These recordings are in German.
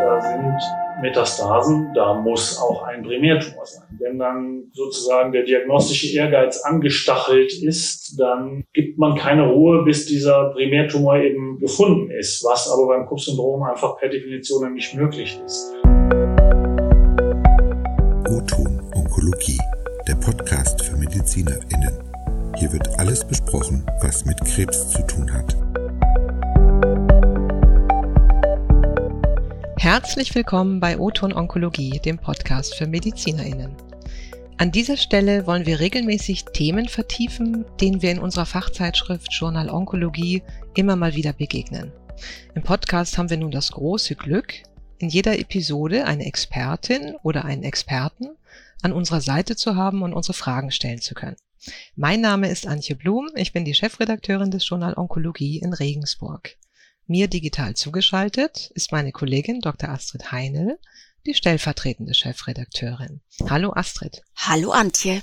Da sind Metastasen, da muss auch ein Primärtumor sein. Wenn dann sozusagen der diagnostische Ehrgeiz angestachelt ist, dann gibt man keine Ruhe, bis dieser Primärtumor eben gefunden ist, was aber beim Kupf-Syndrom einfach per Definition nicht möglich ist. O-Ton Onkologie, der Podcast für MedizinerInnen. Hier wird alles besprochen, was mit Krebs zu tun hat. Herzlich willkommen bei Oton Onkologie, dem Podcast für MedizinerInnen. An dieser Stelle wollen wir regelmäßig Themen vertiefen, denen wir in unserer Fachzeitschrift Journal Onkologie immer mal wieder begegnen. Im Podcast haben wir nun das große Glück, in jeder Episode eine Expertin oder einen Experten an unserer Seite zu haben und unsere Fragen stellen zu können. Mein Name ist Antje Blum, ich bin die Chefredakteurin des Journal Onkologie in Regensburg. Mir digital zugeschaltet ist meine Kollegin Dr. Astrid Heinel, die stellvertretende Chefredakteurin. Hallo Astrid. Hallo Antje.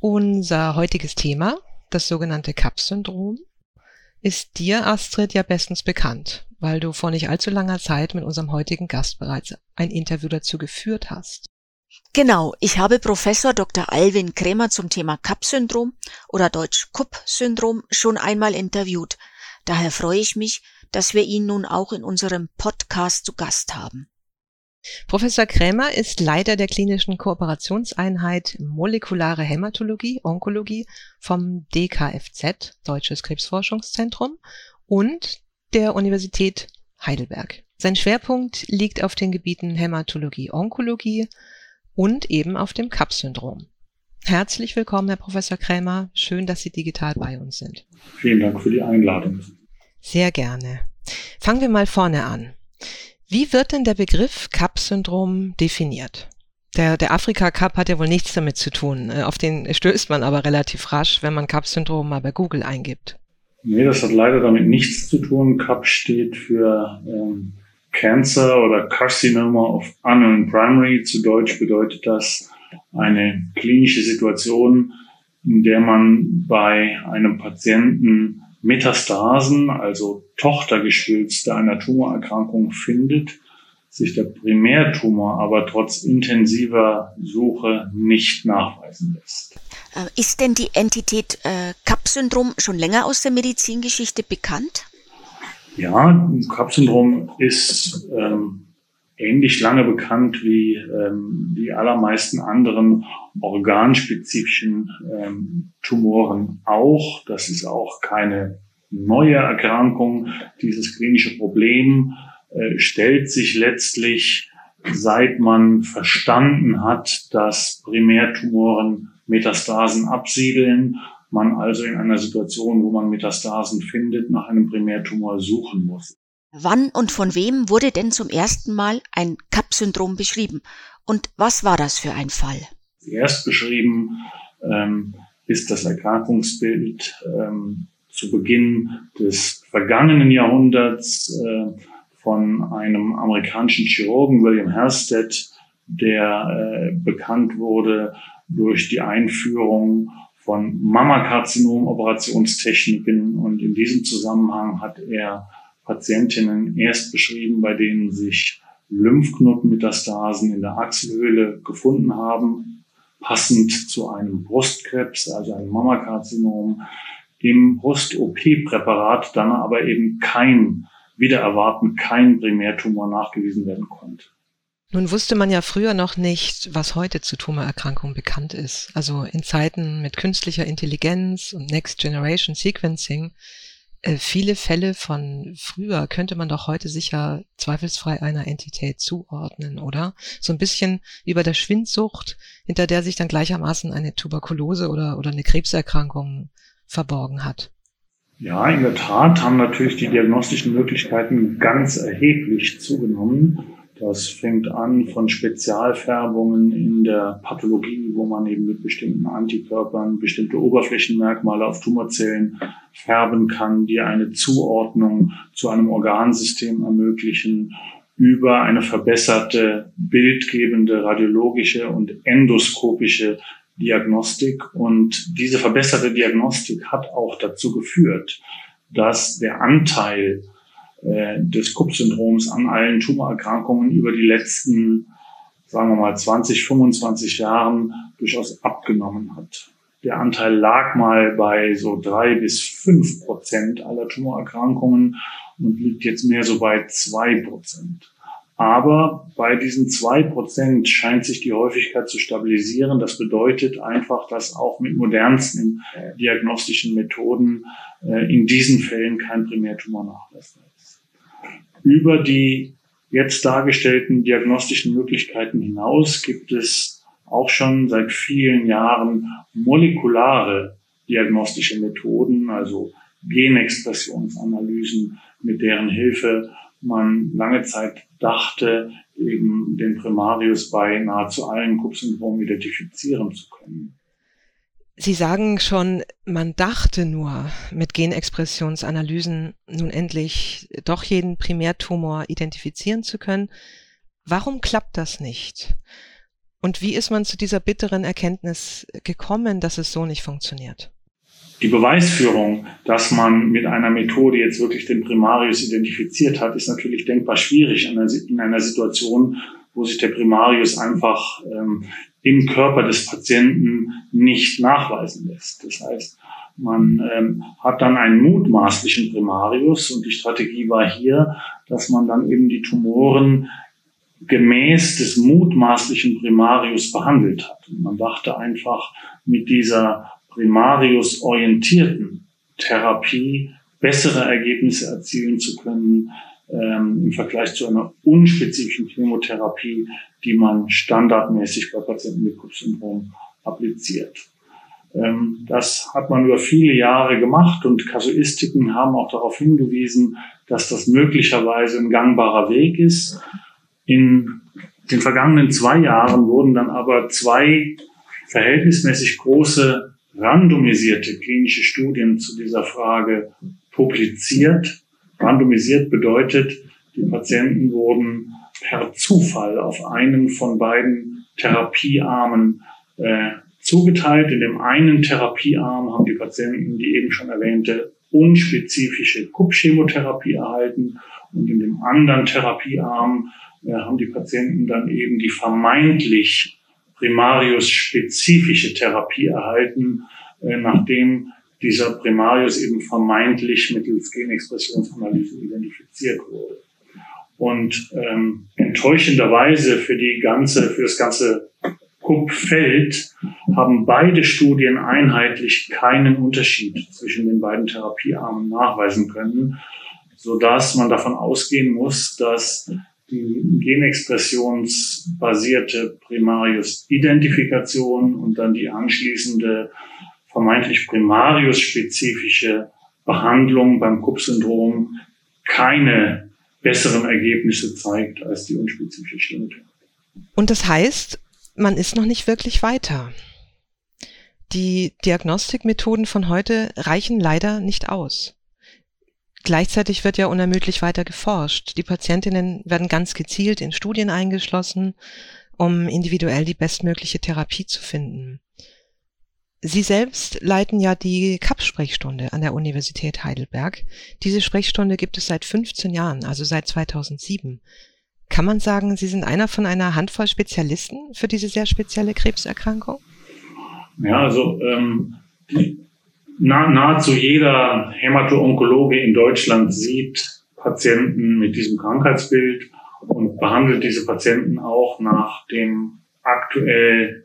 Unser heutiges Thema, das sogenannte CAP-Syndrom, ist dir, Astrid, ja bestens bekannt, weil du vor nicht allzu langer Zeit mit unserem heutigen Gast bereits ein Interview dazu geführt hast. Genau, ich habe Professor Dr. Alwin Krämer zum Thema CAP-Syndrom oder Deutsch KUP-Syndrom schon einmal interviewt. Daher freue ich mich, dass wir ihn nun auch in unserem Podcast zu Gast haben. Professor Krämer ist Leiter der klinischen Kooperationseinheit Molekulare Hämatologie, Onkologie vom DKFZ, Deutsches Krebsforschungszentrum, und der Universität Heidelberg. Sein Schwerpunkt liegt auf den Gebieten Hämatologie, Onkologie und eben auf dem CAP-Syndrom. Herzlich willkommen, Herr Professor Krämer. Schön, dass Sie digital bei uns sind. Vielen Dank für die Einladung. Sehr gerne. Fangen wir mal vorne an. Wie wird denn der Begriff CAP-Syndrom definiert? Der, der Afrika-Cup hat ja wohl nichts damit zu tun. Äh, auf den stößt man aber relativ rasch, wenn man CAP-Syndrom mal bei Google eingibt. Nee, das hat leider damit nichts zu tun. CAP steht für ähm, Cancer oder Carcinoma of Unknown Primary. Zu Deutsch bedeutet das eine klinische Situation, in der man bei einem Patienten Metastasen, also Tochtergeschwülste einer Tumorerkrankung findet, sich der Primärtumor aber trotz intensiver Suche nicht nachweisen lässt. Äh, ist denn die Entität äh, CAP-Syndrom schon länger aus der Medizingeschichte bekannt? Ja, CAP-Syndrom ist ähm, ähnlich lange bekannt wie ähm, die allermeisten anderen organspezifischen ähm, Tumoren auch. Das ist auch keine neue Erkrankung. Dieses klinische Problem äh, stellt sich letztlich, seit man verstanden hat, dass Primärtumoren Metastasen absiedeln, man also in einer Situation, wo man Metastasen findet, nach einem Primärtumor suchen muss. Wann und von wem wurde denn zum ersten Mal ein CAP-Syndrom beschrieben? Und was war das für ein Fall? Erst beschrieben ähm, ist das Erkrankungsbild ähm, zu Beginn des vergangenen Jahrhunderts äh, von einem amerikanischen Chirurgen, William Herstead, der äh, bekannt wurde durch die Einführung von Mammakarzinom-Operationstechniken. Und in diesem Zusammenhang hat er Patientinnen erst beschrieben, bei denen sich Lymphknotenmetastasen in der Achselhöhle gefunden haben, passend zu einem Brustkrebs, also einem Mammakarzinom, im Brust-OP-Präparat dann aber eben kein, wieder erwarten, kein Primärtumor nachgewiesen werden konnte. Nun wusste man ja früher noch nicht, was heute zu Tumorerkrankungen bekannt ist. Also in Zeiten mit künstlicher Intelligenz und Next Generation Sequencing viele Fälle von früher könnte man doch heute sicher zweifelsfrei einer Entität zuordnen, oder? So ein bisschen wie bei der Schwindsucht, hinter der sich dann gleichermaßen eine Tuberkulose oder, oder eine Krebserkrankung verborgen hat. Ja, in der Tat haben natürlich die diagnostischen Möglichkeiten ganz erheblich zugenommen. Das fängt an von Spezialfärbungen in der Pathologie, wo man eben mit bestimmten Antikörpern bestimmte Oberflächenmerkmale auf Tumorzellen färben kann, die eine Zuordnung zu einem Organsystem ermöglichen, über eine verbesserte bildgebende radiologische und endoskopische Diagnostik. Und diese verbesserte Diagnostik hat auch dazu geführt, dass der Anteil äh, des Kupp-Syndroms an allen Tumorerkrankungen über die letzten, sagen wir mal, 20, 25 Jahren durchaus abgenommen hat. Der Anteil lag mal bei so drei bis fünf Prozent aller Tumorerkrankungen und liegt jetzt mehr so bei zwei Prozent. Aber bei diesen zwei Prozent scheint sich die Häufigkeit zu stabilisieren. Das bedeutet einfach, dass auch mit modernsten diagnostischen Methoden äh, in diesen Fällen kein Primärtumor nachweisbar ist. Über die jetzt dargestellten diagnostischen Möglichkeiten hinaus gibt es auch schon seit vielen Jahren molekulare diagnostische Methoden, also Genexpressionsanalysen, mit deren Hilfe man lange Zeit dachte, eben den Primarius bei nahezu allen Kupp-Syndromen identifizieren zu können. Sie sagen schon, man dachte nur, mit Genexpressionsanalysen nun endlich doch jeden Primärtumor identifizieren zu können. Warum klappt das nicht? Und wie ist man zu dieser bitteren Erkenntnis gekommen, dass es so nicht funktioniert? Die Beweisführung, dass man mit einer Methode jetzt wirklich den Primarius identifiziert hat, ist natürlich denkbar schwierig in einer Situation, wo sich der Primarius einfach ähm, im Körper des Patienten nicht nachweisen lässt. Das heißt, man ähm, hat dann einen mutmaßlichen Primarius und die Strategie war hier, dass man dann eben die Tumoren gemäß des mutmaßlichen Primarius behandelt hat. Und man dachte einfach, mit dieser primarius-orientierten Therapie bessere Ergebnisse erzielen zu können ähm, im Vergleich zu einer unspezifischen Chemotherapie, die man standardmäßig bei Patienten mit Kupp-Syndrom appliziert. Ähm, das hat man über viele Jahre gemacht und Kasuistiken haben auch darauf hingewiesen, dass das möglicherweise ein gangbarer Weg ist. In den vergangenen zwei Jahren wurden dann aber zwei verhältnismäßig große randomisierte klinische Studien zu dieser Frage publiziert. Randomisiert bedeutet, die Patienten wurden per Zufall auf einen von beiden Therapiearmen äh, zugeteilt. In dem einen Therapiearm haben die Patienten die eben schon erwähnte unspezifische Kupp-Chemotherapie erhalten und in dem anderen Therapiearm äh, haben die Patienten dann eben die vermeintlich Primarius-spezifische Therapie erhalten, äh, nachdem dieser Primarius eben vermeintlich mittels Genexpressionsanalyse identifiziert wurde. Und ähm, enttäuschenderweise für die ganze, für das ganze Kuppfeld haben beide Studien einheitlich keinen Unterschied zwischen den beiden Therapiearmen nachweisen können, so dass man davon ausgehen muss, dass die genexpressionsbasierte Primarius-Identifikation und dann die anschließende vermeintlich primarius-spezifische Behandlung beim Kupp-Syndrom keine besseren Ergebnisse zeigt als die unspezifische Chemotherapie. Und das heißt, man ist noch nicht wirklich weiter. Die Diagnostikmethoden von heute reichen leider nicht aus. Gleichzeitig wird ja unermüdlich weiter geforscht. Die Patientinnen werden ganz gezielt in Studien eingeschlossen, um individuell die bestmögliche Therapie zu finden. Sie selbst leiten ja die CAP-Sprechstunde an der Universität Heidelberg. Diese Sprechstunde gibt es seit 15 Jahren, also seit 2007. Kann man sagen, Sie sind einer von einer Handvoll Spezialisten für diese sehr spezielle Krebserkrankung? Ja, also ähm, die na, nahezu jeder Hämato-Onkologe in Deutschland sieht Patienten mit diesem Krankheitsbild und behandelt diese Patienten auch nach dem aktuell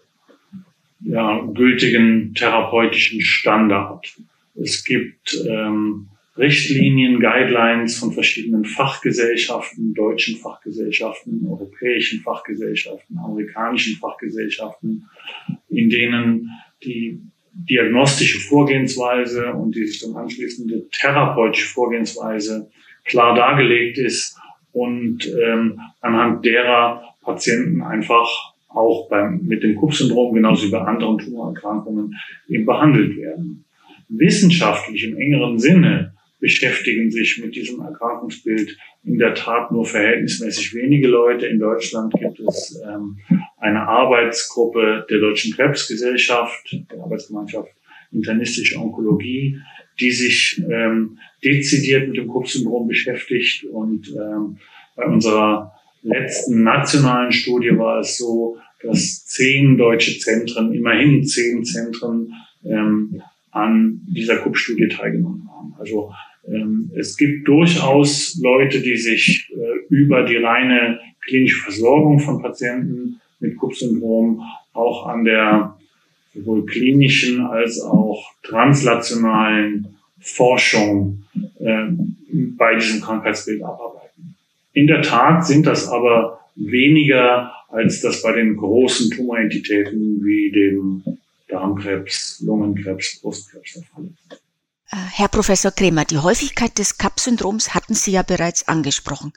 ja, gültigen therapeutischen Standard. Es gibt ähm, Richtlinien, Guidelines von verschiedenen Fachgesellschaften, deutschen Fachgesellschaften, europäischen Fachgesellschaften, amerikanischen Fachgesellschaften, in denen die diagnostische Vorgehensweise und die sich dann anschließende therapeutische Vorgehensweise klar dargelegt ist und ähm, anhand derer Patienten einfach auch beim, mit dem Kupp-Syndrom genauso wie bei anderen Tumorerkrankungen eben behandelt werden. Wissenschaftlich im engeren Sinne beschäftigen sich mit diesem Erkrankungsbild in der Tat nur verhältnismäßig wenige Leute. In Deutschland gibt es ähm, eine Arbeitsgruppe der Deutschen Krebsgesellschaft, der Arbeitsgemeinschaft internistische Onkologie, die sich ähm, dezidiert mit dem Krupp-Syndrom beschäftigt. Und ähm, bei unserer letzten nationalen Studie war es so, dass zehn deutsche Zentren, immerhin zehn Zentren, ähm, an dieser Krupp-Studie teilgenommen haben. Also ähm, es gibt durchaus Leute, die sich äh, über die reine klinische Versorgung von Patienten mit Krupp-Syndrom auch an der sowohl klinischen als auch translationalen Forschung äh, bei diesem Krankheitsbild abarbeiten. In der Tat sind das aber weniger, als das bei den großen Tumorentitäten wie dem Darmkrebs, Lungenkrebs, Brustkrebs der Fall ist. Äh, Herr Professor Kremer, die Häufigkeit des CAP-Syndroms hatten Sie ja bereits angesprochen.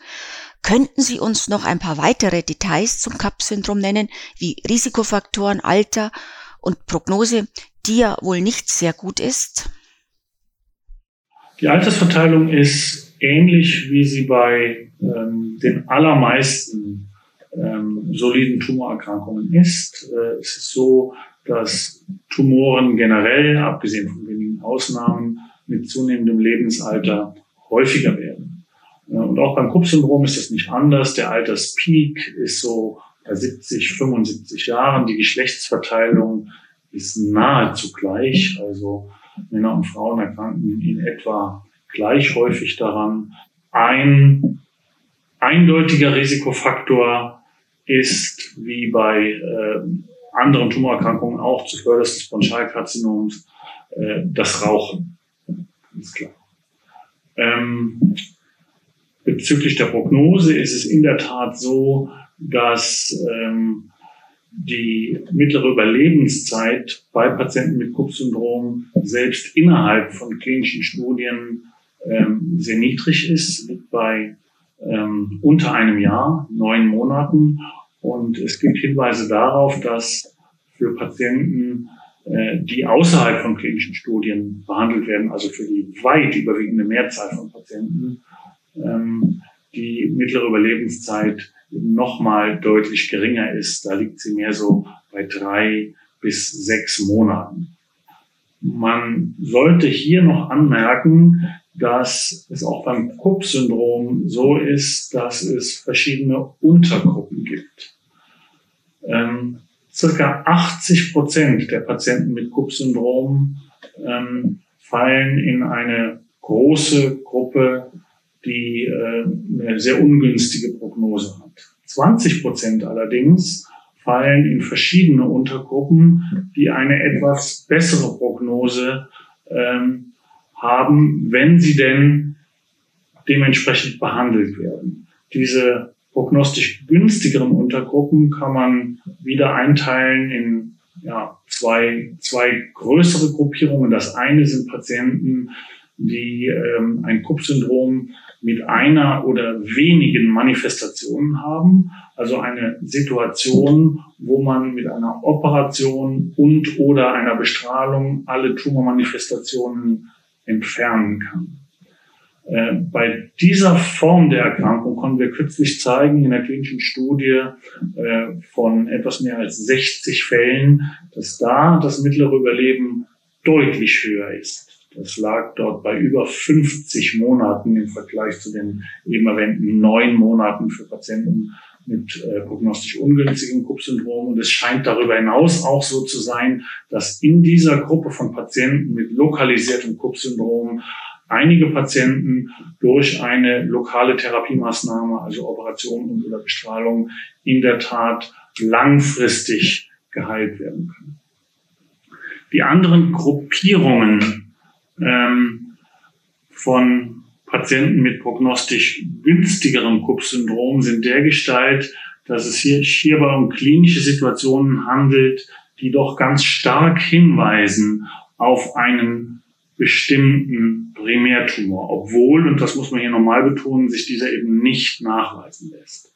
Könnten Sie uns noch ein paar weitere Details zum CAP-Syndrom nennen, wie Risikofaktoren, Alter und Prognose, die ja wohl nicht sehr gut ist? Die Altersverteilung ist ähnlich, wie sie bei ähm, den allermeisten ähm, soliden Tumorerkrankungen ist. Äh, es ist so, dass Tumoren generell, abgesehen von wenigen Ausnahmen, mit zunehmendem Lebensalter häufiger werden. Äh, und auch beim Krupp-Syndrom ist das nicht anders. Der Alterspeak ist so bei 70, 75 Jahren. Die Geschlechtsverteilung ist nahezu gleich. Also Männer und Frauen erkranken in etwa gleich häufig daran. Ein eindeutiger Risikofaktor ist, wie bei äh, anderen Tumorerkrankungen auch zuvörderst des Bronchialkarzinoms, äh, das Rauchen. Ganz klar. Ähm, bezüglich der Prognose ist es in der Tat so, dass ähm, die mittlere Überlebenszeit bei Patienten mit Kupp-Syndrom selbst innerhalb von klinischen Studien ähm, sehr niedrig ist, liegt bei ähm, unter einem Jahr, neun Monaten. Und es gibt Hinweise darauf, dass für Patienten, äh, die außerhalb von klinischen Studien behandelt werden, also für die weit überwiegende Mehrzahl von Patienten, ähm, die mittlere Überlebenszeit nochmal deutlich geringer ist. Da liegt sie mehr so bei drei bis sechs Monaten. Man sollte hier noch anmerken, dass es auch beim Cook-Syndrom so ist, dass es verschiedene Untergruppen gibt. Ähm, circa 80 Prozent der Patienten mit Cook-Syndrom ähm, fallen in eine große Gruppe, die äh, eine sehr ungünstige Prognose hat. 20 Prozent allerdings fallen in verschiedene Untergruppen, die eine etwas bessere Prognose ähm, haben, wenn sie denn dementsprechend behandelt werden. Diese prognostisch günstigeren Untergruppen kann man wieder einteilen in ja, zwei, zwei größere Gruppierungen. Das eine sind Patienten, die ähm, ein Kupp-Syndrom mit einer oder wenigen Manifestationen haben, also eine Situation, wo man mit einer Operation und oder einer Bestrahlung alle Tumormanifestationen entfernen kann. Äh, bei dieser Form der Erkrankung konnten wir kürzlich zeigen in der klinischen Studie äh, von etwas mehr als 60 Fällen, dass da das mittlere Überleben deutlich höher ist. Das lag dort bei über 50 Monaten im Vergleich zu den eben erwähnten neun Monaten für Patienten mit äh, prognostisch ungünstigem Krupp-Syndrom. Und es scheint darüber hinaus auch so zu sein, dass in dieser Gruppe von Patienten mit lokalisiertem Krupp-Syndrom einige Patienten durch eine lokale Therapiemaßnahme, also Operation und oder Bestrahlung, in der Tat langfristig geheilt werden können. Die anderen Gruppierungen ähm, von Patienten mit prognostisch günstigerem Kupp-Syndrom sind der Gestalt, dass es hier hierbei um klinische Situationen handelt, die doch ganz stark hinweisen auf einen bestimmten Primärtumor, obwohl, und das muss man hier nochmal betonen, sich dieser eben nicht nachweisen lässt.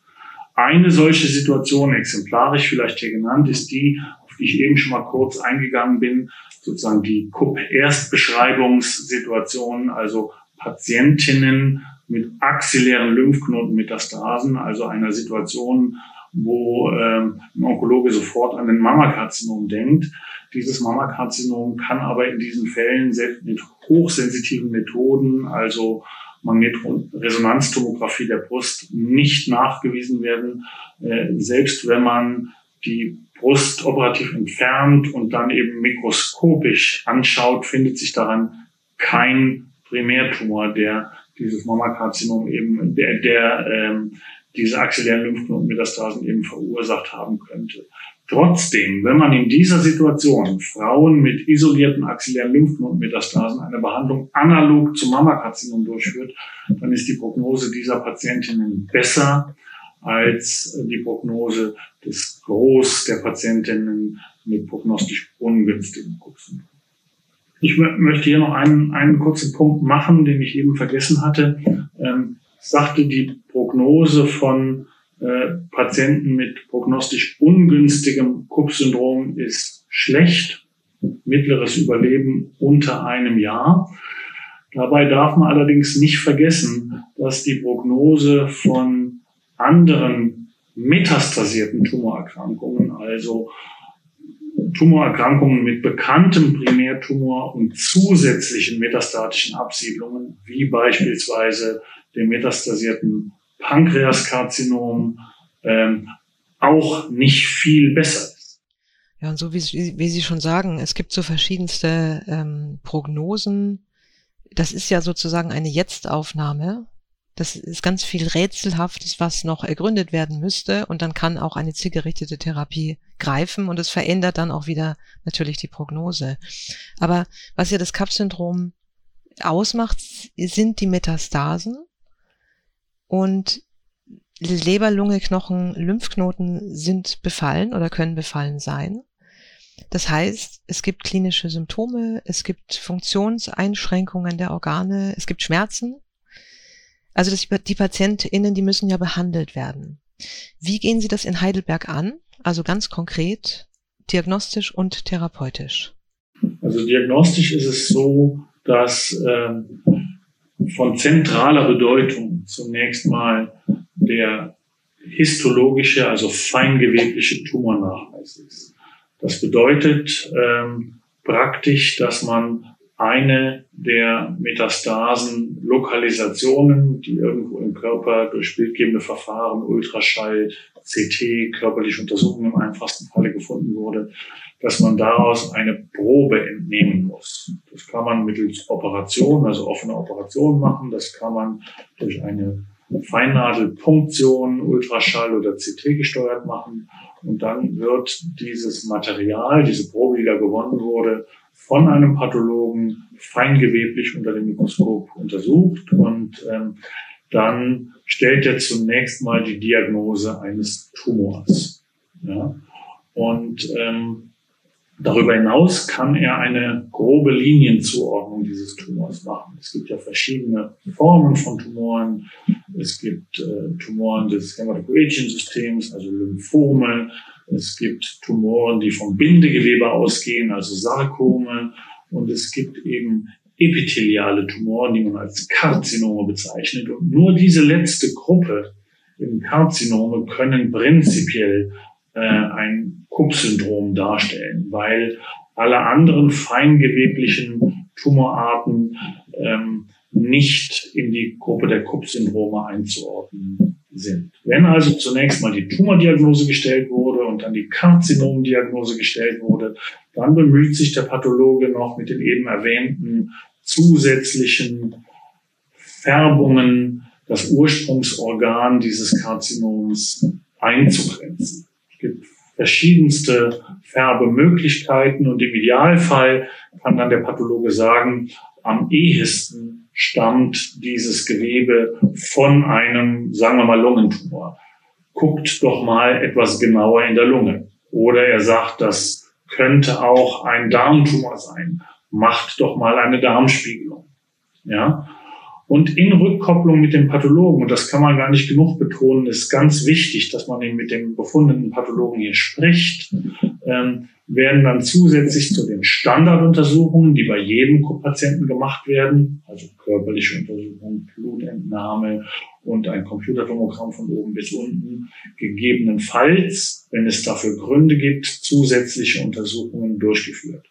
Eine solche Situation, exemplarisch vielleicht hier genannt, ist die, auf die ich eben schon mal kurz eingegangen bin, sozusagen die KUP-Erstbeschreibungssituation, also Patientinnen mit axillären Lymphknotenmetastasen, also einer Situation, wo ähm, ein Onkologe sofort an den Mammakarzinom denkt. Dieses Mammakarzinom kann aber in diesen Fällen selbst mit hochsensitiven Methoden, also Magnetresonanztomographie der Brust, nicht nachgewiesen werden, äh, selbst wenn man die Brust operativ entfernt und dann eben mikroskopisch anschaut, findet sich daran kein Primärtumor, der dieses Mammakarzinom eben, der, der ähm, diese axillären Lymphknotenmetastasen eben verursacht haben könnte. Trotzdem, wenn man in dieser Situation Frauen mit isolierten axillären Lymphknotenmetastasen eine Behandlung analog zum Mammakarzinom durchführt, dann ist die Prognose dieser Patientinnen besser als die Prognose des Groß der Patientinnen mit prognostisch ungünstigen Kuxen. Ich möchte hier noch einen, einen kurzen Punkt machen, den ich eben vergessen hatte. Ähm, sagte, die Prognose von äh, Patienten mit prognostisch ungünstigem Kupp-Syndrom ist schlecht. Mittleres Überleben unter einem Jahr. Dabei darf man allerdings nicht vergessen, dass die Prognose von anderen metastasierten Tumorerkrankungen, also Tumorerkrankungen mit bekanntem Primärtumor und zusätzlichen metastatischen Absiedlungen, wie beispielsweise dem metastasierten Pankreaskarzinom, ähm, auch nicht viel besser ist. Ja, und so wie, wie Sie schon sagen, es gibt so verschiedenste ähm, Prognosen. Das ist ja sozusagen eine Jetzt-Aufnahme. Das ist ganz viel Rätselhaftes, was noch ergründet werden müsste. Und dann kann auch eine zielgerichtete Therapie greifen und es verändert dann auch wieder natürlich die Prognose. Aber was ja das CAP-Syndrom ausmacht, sind die Metastasen und Leber, Lunge, Knochen, Lymphknoten sind befallen oder können befallen sein. Das heißt, es gibt klinische Symptome, es gibt Funktionseinschränkungen der Organe, es gibt Schmerzen also das, die PatientInnen, die müssen ja behandelt werden. Wie gehen Sie das in Heidelberg an? Also ganz konkret, diagnostisch und therapeutisch. Also diagnostisch ist es so, dass äh, von zentraler Bedeutung zunächst mal der histologische, also feingewebliche Tumornachweis ist. Das bedeutet ähm, praktisch, dass man eine der Metastasen Lokalisationen, die irgendwo im Körper durch bildgebende Verfahren, Ultraschall, CT, körperliche Untersuchungen im einfachsten Falle gefunden wurde, dass man daraus eine Probe entnehmen muss. Das kann man mittels Operation, also offene Operation machen. Das kann man durch eine Feinnadelpunktion, Ultraschall oder CT gesteuert machen. Und dann wird dieses Material, diese Probe, die da gewonnen wurde, von einem Pathologen feingeweblich unter dem Mikroskop untersucht und ähm, dann stellt er zunächst mal die Diagnose eines Tumors. Ja? Und ähm, darüber hinaus kann er eine grobe Linienzuordnung dieses Tumors machen. Es gibt ja verschiedene Formen von Tumoren. Es gibt äh, Tumoren des Hämatopoetien-Systems, also Lymphome. Es gibt Tumoren, die vom Bindegewebe ausgehen, also Sarkome. Und es gibt eben epitheliale Tumoren, die man als Karzinome bezeichnet. Und nur diese letzte Gruppe, eben Karzinome, können prinzipiell äh, ein Kupp-Syndrom darstellen, weil alle anderen feingeweblichen Tumorarten ähm, nicht in die Gruppe der Kupp-Syndrome einzuordnen sind. Wenn also zunächst mal die Tumordiagnose gestellt wurde und dann die Karzinomdiagnose gestellt wurde, dann bemüht sich der Pathologe noch mit den eben erwähnten zusätzlichen Färbungen das Ursprungsorgan dieses Karzinoms einzugrenzen. Es gibt verschiedenste Färbemöglichkeiten und im Idealfall kann dann der Pathologe sagen, am ehesten stammt dieses Gewebe von einem, sagen wir mal, Lungentumor. Guckt doch mal etwas genauer in der Lunge. Oder er sagt, das könnte auch ein Darmtumor sein. Macht doch mal eine Darmspiegelung. Ja. Und in Rückkopplung mit dem Pathologen, und das kann man gar nicht genug betonen, ist ganz wichtig, dass man eben mit dem befundenen Pathologen hier spricht, ähm, werden dann zusätzlich zu den Standarduntersuchungen, die bei jedem Patienten gemacht werden, also körperliche Untersuchungen, Blutentnahme und ein Computertomogramm von oben bis unten, gegebenenfalls, wenn es dafür Gründe gibt, zusätzliche Untersuchungen durchgeführt.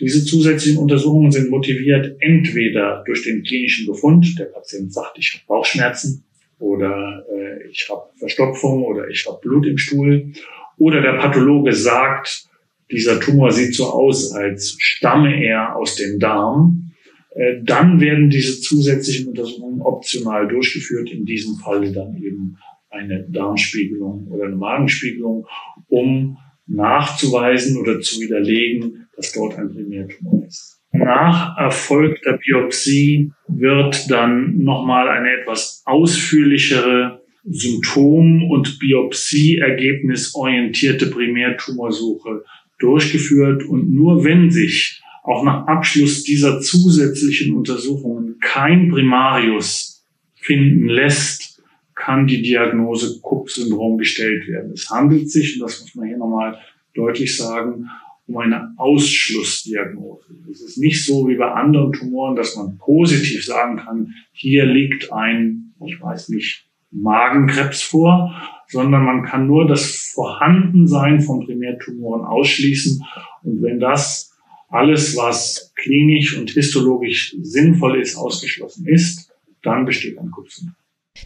Diese zusätzlichen Untersuchungen sind motiviert entweder durch den klinischen Befund, der Patient sagt, ich habe Bauchschmerzen oder äh, ich habe Verstopfung oder ich habe Blut im Stuhl, oder der Pathologe sagt, dieser Tumor sieht so aus, als stamme er aus dem Darm, äh, dann werden diese zusätzlichen Untersuchungen optional durchgeführt, in diesem Fall dann eben eine Darmspiegelung oder eine Magenspiegelung, um nachzuweisen oder zu widerlegen, dass dort ein Primärtumor ist. Nach Erfolg der Biopsie wird dann nochmal eine etwas ausführlichere Symptom- und Biopsieergebnisorientierte Primärtumorsuche durchgeführt und nur wenn sich auch nach Abschluss dieser zusätzlichen Untersuchungen kein Primarius finden lässt, kann die Diagnose Cook-Syndrom gestellt werden. Es handelt sich, und das muss man hier nochmal deutlich sagen, um eine Ausschlussdiagnose. Es ist nicht so wie bei anderen Tumoren, dass man positiv sagen kann, hier liegt ein, ich weiß nicht, Magenkrebs vor, sondern man kann nur das Vorhandensein von Primärtumoren ausschließen. Und wenn das alles, was klinisch und histologisch sinnvoll ist, ausgeschlossen ist, dann besteht ein Kupfen.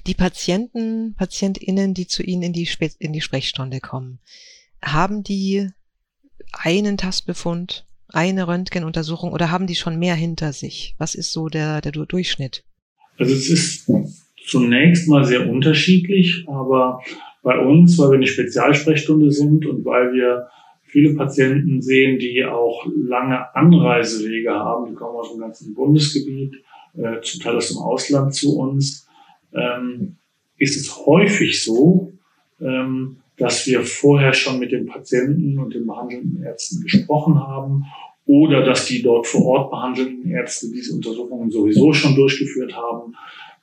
Die Patienten, PatientInnen, die zu Ihnen in die, Spe in die Sprechstunde kommen, haben die einen Tastbefund, eine Röntgenuntersuchung oder haben die schon mehr hinter sich? Was ist so der, der Durchschnitt? Also es ist zunächst mal sehr unterschiedlich, aber bei uns, weil wir eine Spezialsprechstunde sind und weil wir viele Patienten sehen, die auch lange Anreisewege haben, die kommen aus dem ganzen Bundesgebiet, äh, zum Teil aus dem Ausland zu uns, ähm, ist es häufig so, ähm, dass wir vorher schon mit den Patienten und den behandelnden Ärzten gesprochen haben oder dass die dort vor Ort behandelnden Ärzte diese Untersuchungen sowieso schon durchgeführt haben.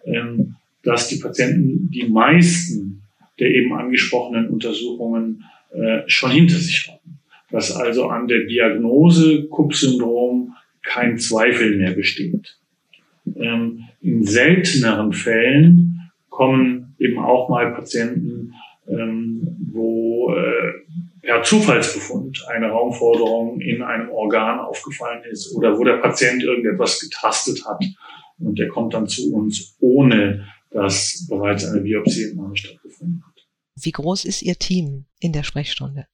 Ähm, dass die Patienten die meisten der eben angesprochenen Untersuchungen äh, schon hinter sich haben. Dass also an der Diagnose Cook-Syndrom kein Zweifel mehr besteht. Ähm, in selteneren Fällen kommen eben auch mal Patienten, ähm, wo äh, per Zufallsbefund eine Raumforderung in einem Organ aufgefallen ist oder wo der Patient irgendetwas getastet hat und der kommt dann zu uns ohne dass bereits eine Biopsieentnahme stattgefunden hat. Wie groß ist Ihr Team in der Sprechstunde?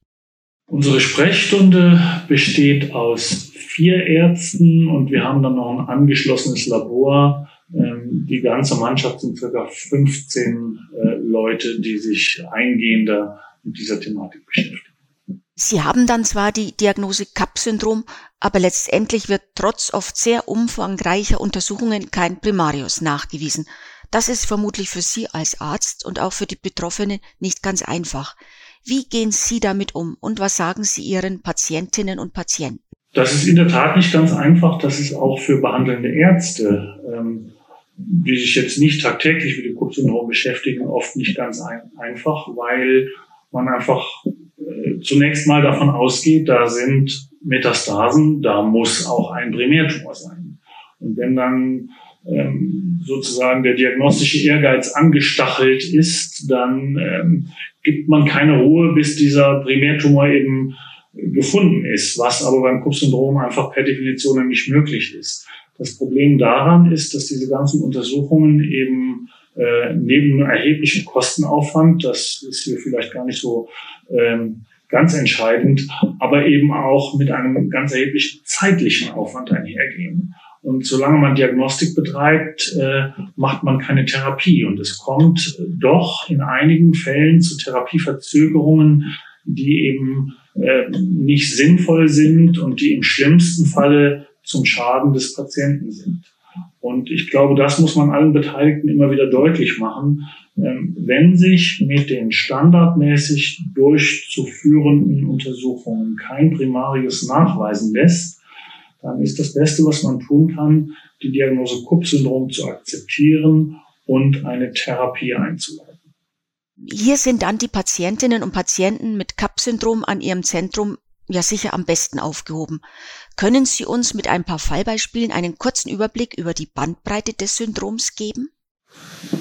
Unsere Sprechstunde besteht aus vier Ärzten und wir haben dann noch ein angeschlossenes Labor. Ähm, die ganze Mannschaft sind circa 15 äh, Leute, die sich eingehender mit dieser Thematik beschäftigen. Sie haben dann zwar die Diagnose CAP-Syndrom, aber letztendlich wird trotz oft sehr umfangreicher Untersuchungen kein Primarius nachgewiesen. Das ist vermutlich für Sie als Arzt und auch für die Betroffenen nicht ganz einfach. Wie gehen Sie damit um und was sagen Sie Ihren Patientinnen und Patienten? Das ist in der Tat nicht ganz einfach. Das ist auch für behandelnde Ärzte, ähm, die sich jetzt nicht tagtäglich mit dem Kupfsyndrom beschäftigen, oft nicht ganz ein einfach, weil man einfach äh, zunächst mal davon ausgeht, da sind Metastasen, da muss auch ein Primärtumor sein. Und wenn dann ähm, sozusagen der diagnostische Ehrgeiz angestachelt ist, dann ähm, gibt man keine Ruhe, bis dieser Primärtumor eben gefunden ist, was aber beim Kupf-Syndrom einfach per Definition nicht möglich ist. Das Problem daran ist, dass diese ganzen Untersuchungen eben äh, neben einem erheblichen Kostenaufwand, das ist hier vielleicht gar nicht so ähm, ganz entscheidend, aber eben auch mit einem ganz erheblichen zeitlichen Aufwand einhergehen. Und solange man Diagnostik betreibt, äh, macht man keine Therapie. Und es kommt doch in einigen Fällen zu Therapieverzögerungen, die eben äh, nicht sinnvoll sind und die im schlimmsten Falle zum Schaden des Patienten sind. Und ich glaube, das muss man allen Beteiligten immer wieder deutlich machen. Ähm, wenn sich mit den standardmäßig durchzuführenden Untersuchungen kein Primarius nachweisen lässt, dann ist das Beste, was man tun kann, die Diagnose Kupp-Syndrom zu akzeptieren und eine Therapie einzuleiten. Hier sind dann die Patientinnen und Patienten mit Kapp-Syndrom an ihrem Zentrum ja sicher am besten aufgehoben. Können Sie uns mit ein paar Fallbeispielen einen kurzen Überblick über die Bandbreite des Syndroms geben?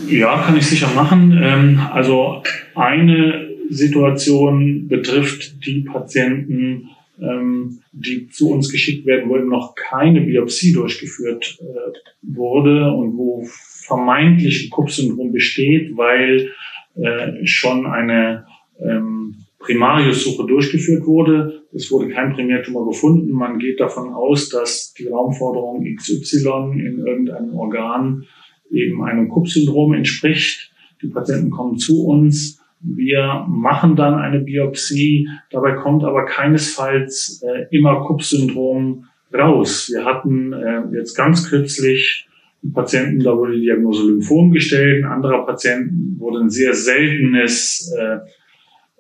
Ja, kann ich sicher machen. Ähm, also eine Situation betrifft die Patienten, ähm, die zu uns geschickt werden, wo eben noch keine Biopsie durchgeführt äh, wurde und wo vermeintlich ein Kupp-Syndrom besteht, weil äh, schon eine ähm, Primarius-Suche durchgeführt wurde. Es wurde kein Primärtumor gefunden. Man geht davon aus, dass die Raumforderung XY in irgendeinem Organ eben einem Kupp-Syndrom entspricht. Die Patienten kommen zu uns. Wir machen dann eine Biopsie. Dabei kommt aber keinesfalls äh, immer Kupp-Syndrom raus. Wir hatten äh, jetzt ganz kürzlich einen Patienten, da wurde die Diagnose Lymphom gestellt. Ein anderer Patient wurde ein sehr seltenes äh,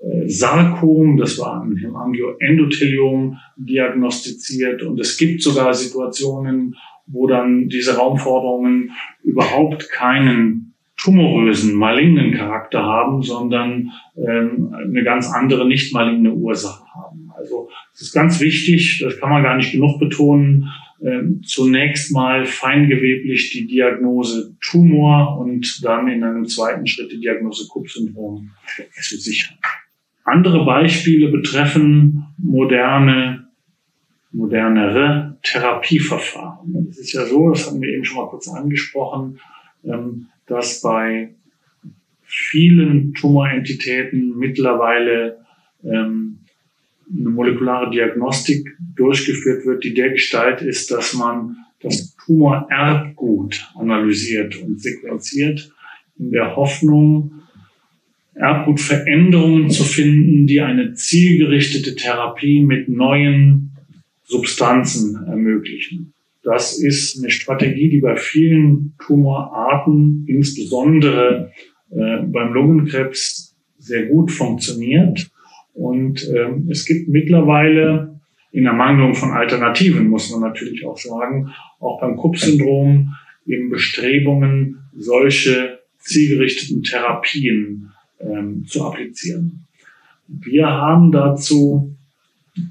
äh, Sarkom, das war ein Hemangioendothelium, diagnostiziert. Und es gibt sogar Situationen, wo dann diese Raumforderungen überhaupt keinen tumorösen, malignen Charakter haben, sondern ähm, eine ganz andere, nicht maligne Ursache haben. Also es ist ganz wichtig, das kann man gar nicht genug betonen, ähm, zunächst mal feingeweblich die Diagnose Tumor und dann in einem zweiten Schritt die Diagnose Kupp-Syndrom zu sichern. Andere Beispiele betreffen moderne, modernere Therapieverfahren. Es ist ja so, das hatten wir eben schon mal kurz angesprochen, ähm, dass bei vielen Tumorentitäten mittlerweile ähm, eine molekulare Diagnostik durchgeführt wird, die der Gestalt ist, dass man das Tumorerbgut analysiert und sequenziert, in der Hoffnung, Erbgutveränderungen zu finden, die eine zielgerichtete Therapie mit neuen Substanzen ermöglichen. Das ist eine Strategie, die bei vielen Tumorarten, insbesondere äh, beim Lungenkrebs, sehr gut funktioniert. Und ähm, es gibt mittlerweile in Ermangelung von Alternativen, muss man natürlich auch sagen, auch beim Kupp-Syndrom eben Bestrebungen, solche zielgerichteten Therapien ähm, zu applizieren. Wir haben dazu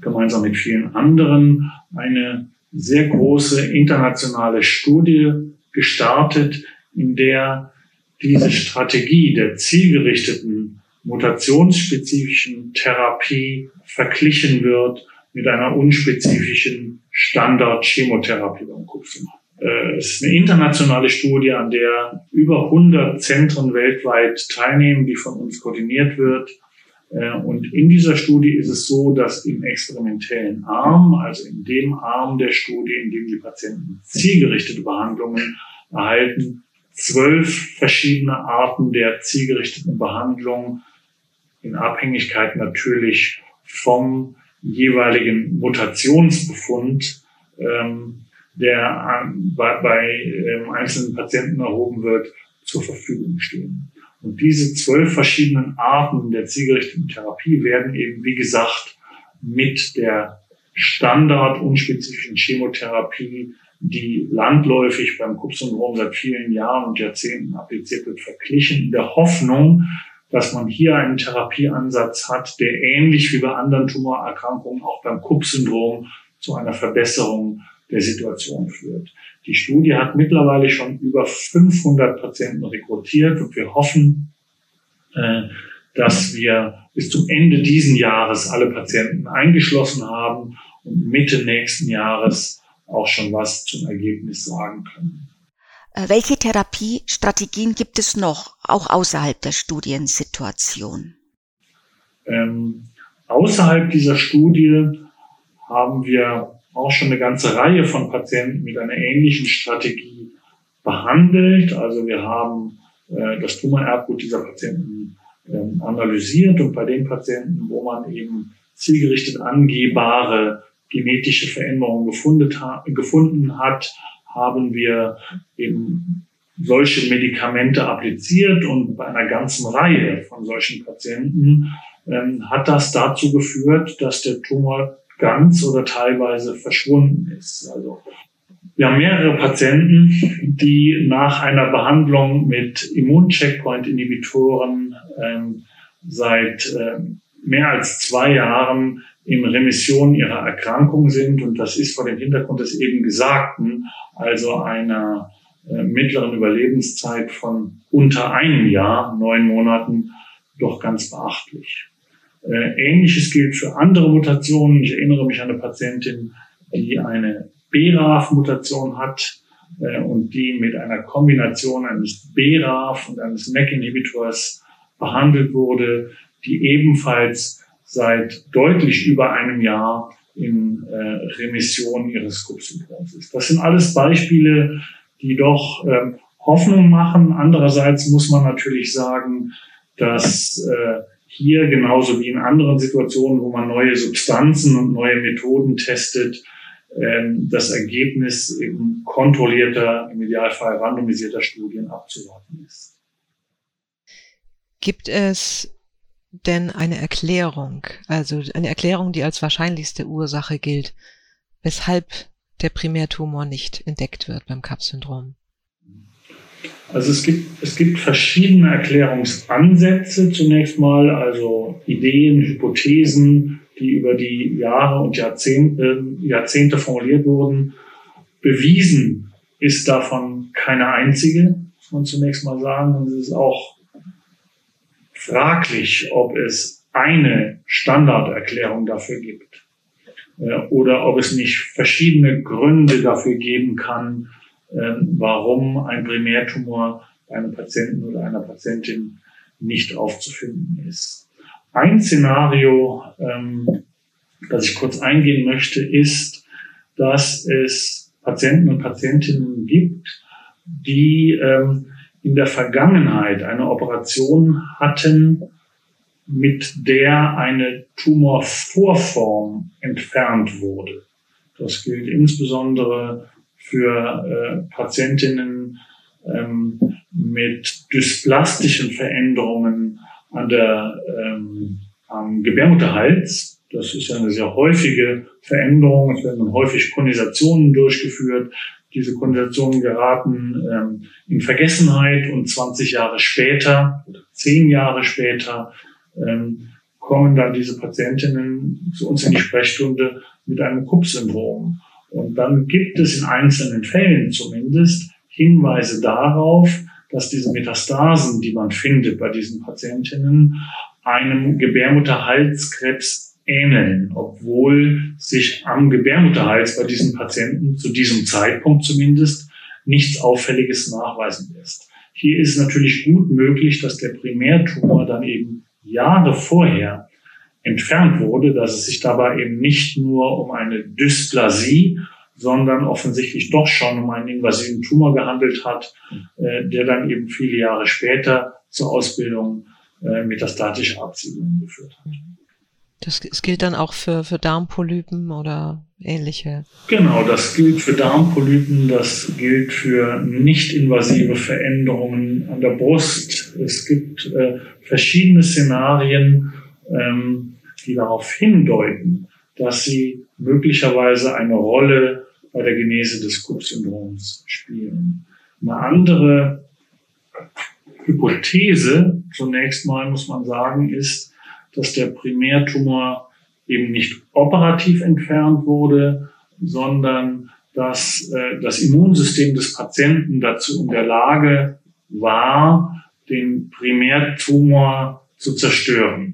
gemeinsam mit vielen anderen eine sehr große internationale Studie gestartet, in der diese Strategie der zielgerichteten, mutationsspezifischen Therapie verglichen wird mit einer unspezifischen Standard-Chemotherapie beim Kupfermarkt. Äh, es ist eine internationale Studie, an der über 100 Zentren weltweit teilnehmen, die von uns koordiniert wird. Äh, und in dieser Studie ist es so, dass im experimentellen Arm, also in dem Arm der Studie, in dem die Patienten zielgerichtete Behandlungen erhalten, zwölf verschiedene Arten der zielgerichteten Behandlung in Abhängigkeit natürlich vom jeweiligen Mutationsbefund ähm, der bei, bei ähm, einzelnen Patienten erhoben wird, zur Verfügung stehen. Und diese zwölf verschiedenen Arten der zielgerichteten Therapie werden eben, wie gesagt, mit der Standard unspezifischen Chemotherapie, die landläufig beim Kupfsyndrom seit vielen Jahren und Jahrzehnten appliziert wird, verglichen, in der Hoffnung, dass man hier einen Therapieansatz hat, der ähnlich wie bei anderen Tumorerkrankungen auch beim Kupfsyndrom zu einer Verbesserung der Situation führt. Die Studie hat mittlerweile schon über 500 Patienten rekrutiert und wir hoffen, äh, dass wir bis zum Ende diesen Jahres alle Patienten eingeschlossen haben und Mitte nächsten Jahres auch schon was zum Ergebnis sagen können. Äh, welche Therapiestrategien gibt es noch, auch außerhalb der Studiensituation? Ähm, außerhalb dieser Studie haben wir auch schon eine ganze Reihe von Patienten mit einer ähnlichen Strategie behandelt. Also wir haben äh, das Tumorerbgut dieser Patienten ähm, analysiert und bei den Patienten, wo man eben zielgerichtet angehbare genetische Veränderungen gefunden, ha gefunden hat, haben wir eben solche Medikamente appliziert und bei einer ganzen Reihe von solchen Patienten ähm, hat das dazu geführt, dass der Tumor ganz oder teilweise verschwunden ist. Also wir haben mehrere Patienten, die nach einer Behandlung mit Immuncheckpoint-Inhibitoren ähm, seit äh, mehr als zwei Jahren in Remission ihrer Erkrankung sind. Und das ist vor dem Hintergrund des eben Gesagten, also einer äh, mittleren Überlebenszeit von unter einem Jahr, neun Monaten, doch ganz beachtlich. Äh, Ähnliches gilt für andere Mutationen. Ich erinnere mich an eine Patientin, die eine BRAF-Mutation hat äh, und die mit einer Kombination eines BRAF und eines MEC-Inhibitors behandelt wurde, die ebenfalls seit deutlich über einem Jahr in äh, Remission ihres Krupp-Syndroms ist. Das sind alles Beispiele, die doch ähm, Hoffnung machen. Andererseits muss man natürlich sagen, dass äh, hier genauso wie in anderen Situationen, wo man neue Substanzen und neue Methoden testet, ähm, das Ergebnis eben kontrollierter, im Idealfall randomisierter Studien abzuwarten ist. Gibt es denn eine Erklärung, also eine Erklärung, die als wahrscheinlichste Ursache gilt, weshalb der Primärtumor nicht entdeckt wird beim CAP-Syndrom? Also es gibt, es gibt verschiedene Erklärungsansätze zunächst mal, also Ideen, Hypothesen, die über die Jahre und Jahrzehnte, Jahrzehnte formuliert wurden. Bewiesen ist davon keine einzige, muss man zunächst mal sagen. Und es ist auch fraglich, ob es eine Standarderklärung dafür gibt äh, oder ob es nicht verschiedene Gründe dafür geben kann, warum ein Primärtumor bei einem Patienten oder einer Patientin nicht aufzufinden ist. Ein Szenario, ähm, das ich kurz eingehen möchte, ist, dass es Patienten und Patientinnen gibt, die ähm, in der Vergangenheit eine Operation hatten, mit der eine Tumorvorform entfernt wurde. Das gilt insbesondere für äh, Patientinnen ähm, mit dysplastischen Veränderungen an der, ähm, am Gebärmutterhals. Das ist ja eine sehr häufige Veränderung. Es werden häufig Konisationen durchgeführt. Diese Konisationen geraten ähm, in Vergessenheit und 20 Jahre später oder 10 Jahre später ähm, kommen dann diese Patientinnen zu uns in die Sprechstunde mit einem Kupp-Syndrom. Und dann gibt es in einzelnen Fällen zumindest Hinweise darauf, dass diese Metastasen, die man findet bei diesen Patientinnen, einem Gebärmutterhalskrebs ähneln, obwohl sich am Gebärmutterhals bei diesen Patienten zu diesem Zeitpunkt zumindest nichts Auffälliges nachweisen lässt. Hier ist natürlich gut möglich, dass der Primärtumor dann eben Jahre vorher entfernt wurde, dass es sich dabei eben nicht nur um eine Dysplasie, sondern offensichtlich doch schon um einen invasiven Tumor gehandelt hat, äh, der dann eben viele Jahre später zur Ausbildung äh, metastatischer Absiedlungen geführt hat. Das, das gilt dann auch für, für Darmpolypen oder ähnliche? Genau, das gilt für Darmpolypen, das gilt für nicht-invasive Veränderungen an der Brust. Es gibt äh, verschiedene Szenarien, ähm, die darauf hindeuten, dass sie möglicherweise eine Rolle bei der Genese des Cook-Syndroms spielen. Eine andere Hypothese, zunächst mal muss man sagen, ist, dass der Primärtumor eben nicht operativ entfernt wurde, sondern dass äh, das Immunsystem des Patienten dazu in der Lage war, den Primärtumor zu zerstören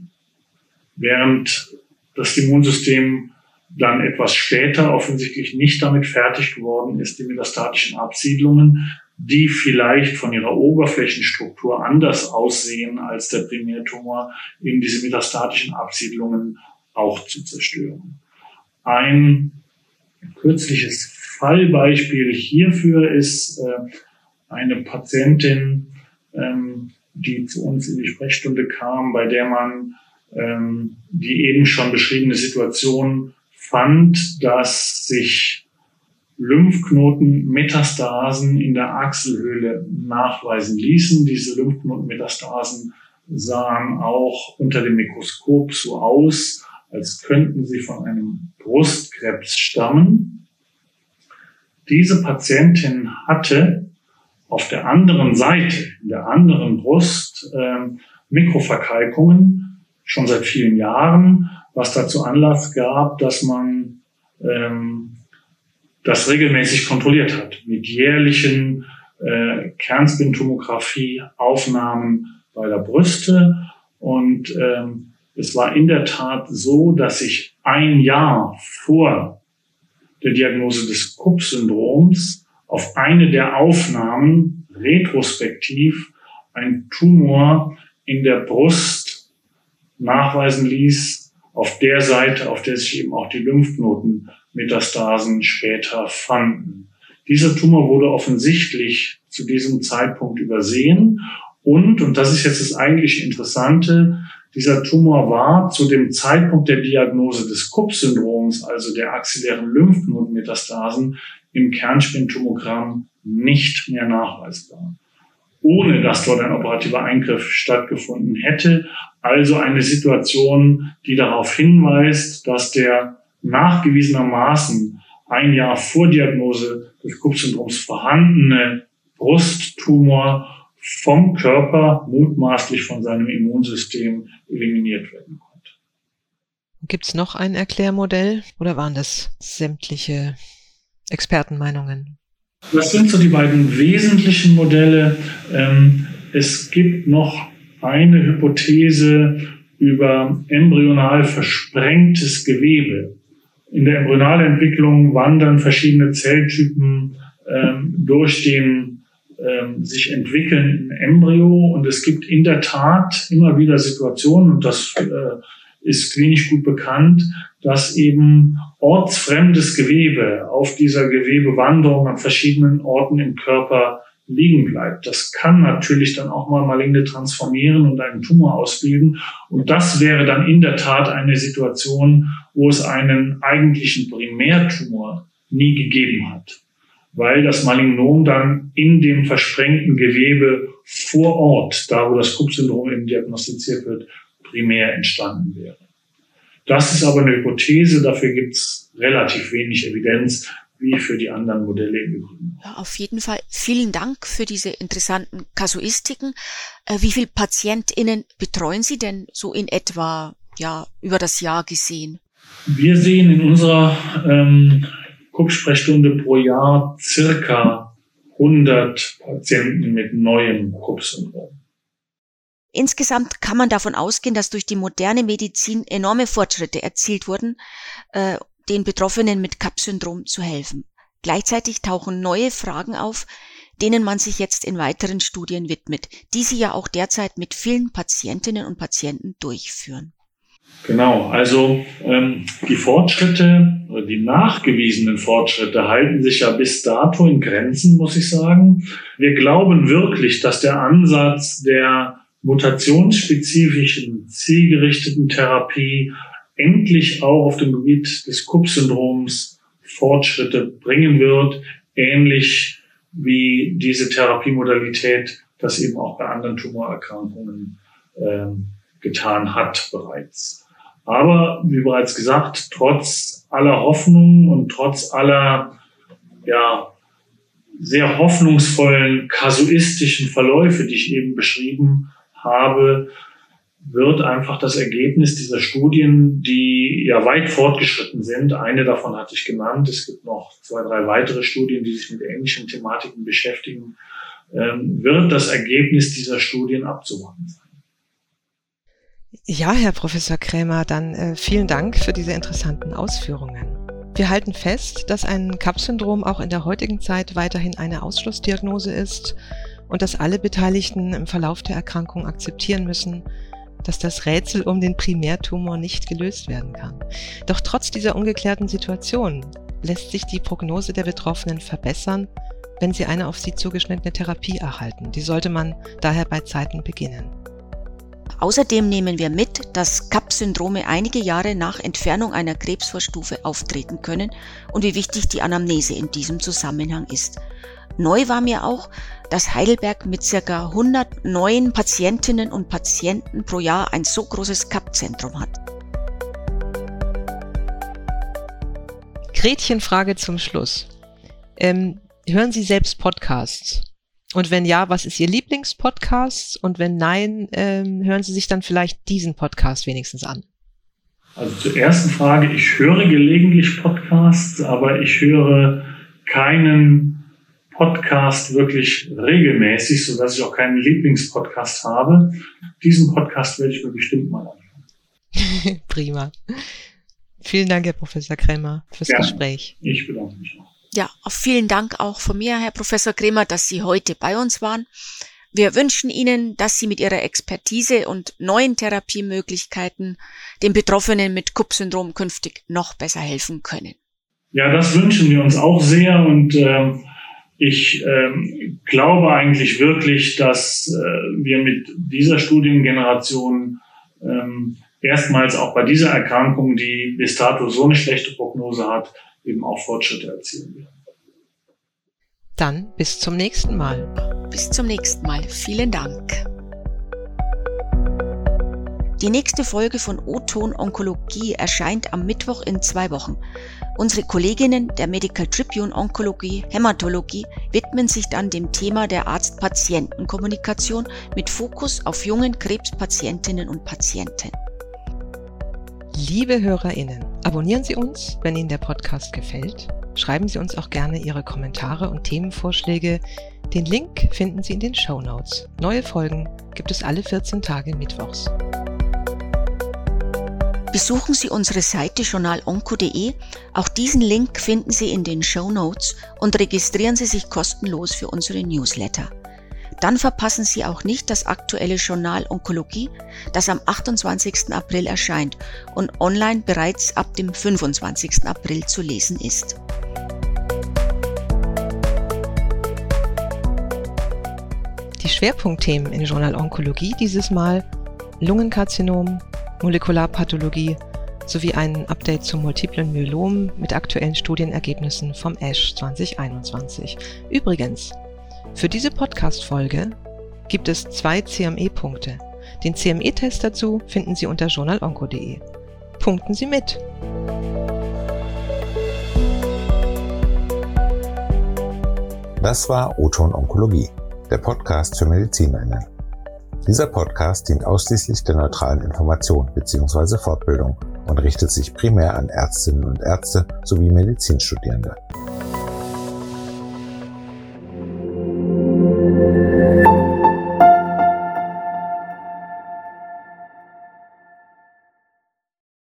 während das Immunsystem dann etwas später offensichtlich nicht damit fertig geworden ist, die metastatischen Absiedlungen, die vielleicht von ihrer Oberflächenstruktur anders aussehen als der Primärtumor, in diese metastatischen Absiedlungen auch zu zerstören. Ein kürzliches Fallbeispiel hierfür ist äh, eine Patientin, ähm, die zu uns in die Sprechstunde kam, bei der man ähm, die eben schon beschriebene Situation fand, dass sich Lymphknotenmetastasen in der Achselhöhle nachweisen ließen. Diese Lymphknotenmetastasen sahen auch unter dem Mikroskop so aus, als könnten sie von einem Brustkrebs stammen. Diese Patientin hatte auf der anderen Seite, in der anderen Brust, äh, Mikroverkalkungen, schon seit vielen Jahren, was dazu Anlass gab, dass man ähm, das regelmäßig kontrolliert hat mit jährlichen äh, Kernspintomographie Aufnahmen beider Brüste. Und ähm, es war in der Tat so, dass ich ein Jahr vor der Diagnose des Kupp-Syndroms auf eine der Aufnahmen retrospektiv ein Tumor in der Brust nachweisen ließ, auf der Seite, auf der sich eben auch die Lymphknotenmetastasen später fanden. Dieser Tumor wurde offensichtlich zu diesem Zeitpunkt übersehen und, und das ist jetzt das eigentlich Interessante, dieser Tumor war zu dem Zeitpunkt der Diagnose des Kupp-Syndroms, also der axillären Lymphknotenmetastasen, im Kernspintomogramm nicht mehr nachweisbar. Ohne dass dort ein operativer Eingriff stattgefunden hätte. Also eine Situation, die darauf hinweist, dass der nachgewiesenermaßen ein Jahr vor Diagnose des Kupp-Syndroms vorhandene Brusttumor vom Körper, mutmaßlich von seinem Immunsystem, eliminiert werden konnte. Gibt es noch ein Erklärmodell oder waren das sämtliche Expertenmeinungen? Das sind so die beiden wesentlichen Modelle. Ähm, es gibt noch eine Hypothese über embryonal versprengtes Gewebe. In der Embryonalentwicklung wandern verschiedene Zelltypen ähm, durch den ähm, sich entwickelnden Embryo. Und es gibt in der Tat immer wieder Situationen, und das äh, ist klinisch gut bekannt, dass eben ortsfremdes Gewebe auf dieser Gewebewanderung an verschiedenen Orten im Körper liegen bleibt. Das kann natürlich dann auch mal Maligne transformieren und einen Tumor ausbilden. Und das wäre dann in der Tat eine Situation, wo es einen eigentlichen Primärtumor nie gegeben hat weil das Malignom dann in dem versprengten Gewebe vor Ort, da wo das Krupp-Syndrom eben diagnostiziert wird, primär entstanden wäre. Das ist aber eine Hypothese, dafür gibt es relativ wenig Evidenz, wie für die anderen Modelle im Übrigen. Ja, auf jeden Fall vielen Dank für diese interessanten Kasuistiken. Äh, wie viele PatientInnen betreuen Sie denn so in etwa ja, über das Jahr gesehen? Wir sehen in unserer ähm, Krupp-Sprechstunde pro Jahr circa 100 Patienten mit neuem Krupp-Syndrom. Insgesamt kann man davon ausgehen, dass durch die moderne Medizin enorme Fortschritte erzielt wurden, äh, den Betroffenen mit Kapp-Syndrom zu helfen. Gleichzeitig tauchen neue Fragen auf, denen man sich jetzt in weiteren Studien widmet, die sie ja auch derzeit mit vielen Patientinnen und Patienten durchführen. Genau, also ähm, die Fortschritte, die nachgewiesenen Fortschritte halten sich ja bis dato in Grenzen, muss ich sagen. Wir glauben wirklich, dass der Ansatz der mutationsspezifischen, zielgerichteten Therapie endlich auch auf dem Gebiet des Kupp-Syndroms Fortschritte bringen wird, ähnlich wie diese Therapiemodalität das eben auch bei anderen Tumorerkrankungen ähm, getan hat bereits. Aber wie bereits gesagt, trotz aller Hoffnung und trotz aller ja, sehr hoffnungsvollen kasuistischen Verläufe, die ich eben beschrieben habe, wird einfach das Ergebnis dieser Studien, die ja weit fortgeschritten sind, eine davon hatte ich genannt, es gibt noch zwei, drei weitere Studien, die sich mit ähnlichen Thematiken beschäftigen, ähm, wird das Ergebnis dieser Studien abzuwarten sein. Ja, Herr Professor Krämer, dann äh, vielen Dank für diese interessanten Ausführungen. Wir halten fest, dass ein Kapp-Syndrom auch in der heutigen Zeit weiterhin eine Ausschlussdiagnose ist und dass alle Beteiligten im Verlauf der Erkrankung akzeptieren müssen, dass das Rätsel um den Primärtumor nicht gelöst werden kann. Doch trotz dieser ungeklärten Situation lässt sich die Prognose der Betroffenen verbessern, wenn sie eine auf sie zugeschnittene Therapie erhalten. Die sollte man daher bei Zeiten beginnen. Außerdem nehmen wir mit, dass CAP-Syndrome einige Jahre nach Entfernung einer Krebsvorstufe auftreten können und wie wichtig die Anamnese in diesem Zusammenhang ist. Neu war mir auch, dass Heidelberg mit circa 100 neuen Patientinnen und Patienten pro Jahr ein so großes CAP-Zentrum hat. Gretchenfrage zum Schluss. Ähm, hören Sie selbst Podcasts? Und wenn ja, was ist Ihr Lieblingspodcast? Und wenn nein, ähm, hören Sie sich dann vielleicht diesen Podcast wenigstens an. Also zur ersten Frage, ich höre gelegentlich Podcasts, aber ich höre keinen Podcast wirklich regelmäßig, so dass ich auch keinen Lieblingspodcast habe. Diesen Podcast werde ich mir bestimmt mal anschauen. Prima. Vielen Dank, Herr Professor Krämer, fürs ja, Gespräch. Ich bedanke mich auch. Ja, vielen Dank auch von mir, Herr Professor Krämer, dass Sie heute bei uns waren. Wir wünschen Ihnen, dass Sie mit Ihrer Expertise und neuen Therapiemöglichkeiten den Betroffenen mit Kupp-Syndrom künftig noch besser helfen können. Ja, das wünschen wir uns auch sehr und äh, ich äh, glaube eigentlich wirklich, dass äh, wir mit dieser Studiengeneration ähm, erstmals auch bei dieser Erkrankung, die bis dato so eine schlechte Prognose hat, eben auch Fortschritte erzielen werden. Dann bis zum nächsten Mal. Bis zum nächsten Mal. Vielen Dank. Die nächste Folge von O-Ton Onkologie erscheint am Mittwoch in zwei Wochen. Unsere Kolleginnen der Medical Tribune Onkologie, Hämatologie widmen sich dann dem Thema der Arzt-Patienten-Kommunikation mit Fokus auf jungen Krebspatientinnen und Patienten. Liebe HörerInnen, abonnieren Sie uns, wenn Ihnen der Podcast gefällt. Schreiben Sie uns auch gerne Ihre Kommentare und Themenvorschläge. Den Link finden Sie in den Show Notes. Neue Folgen gibt es alle 14 Tage mittwochs. Besuchen Sie unsere Seite journalonco.de. Auch diesen Link finden Sie in den Show Notes und registrieren Sie sich kostenlos für unsere Newsletter. Dann verpassen Sie auch nicht das aktuelle Journal Onkologie, das am 28. April erscheint und online bereits ab dem 25. April zu lesen ist. Die Schwerpunktthemen im Journal Onkologie dieses Mal Lungenkarzinom, Molekularpathologie sowie ein Update zum multiplen Myelom mit aktuellen Studienergebnissen vom ASH 2021. Übrigens, für diese Podcast-Folge gibt es zwei CME-Punkte. Den CME-Test dazu finden Sie unter journalonco.de. Punkten Sie mit! Das war Oton Onkologie, der Podcast für Medizinerinnen. Dieser Podcast dient ausschließlich der neutralen Information bzw. Fortbildung und richtet sich primär an Ärztinnen und Ärzte sowie Medizinstudierende.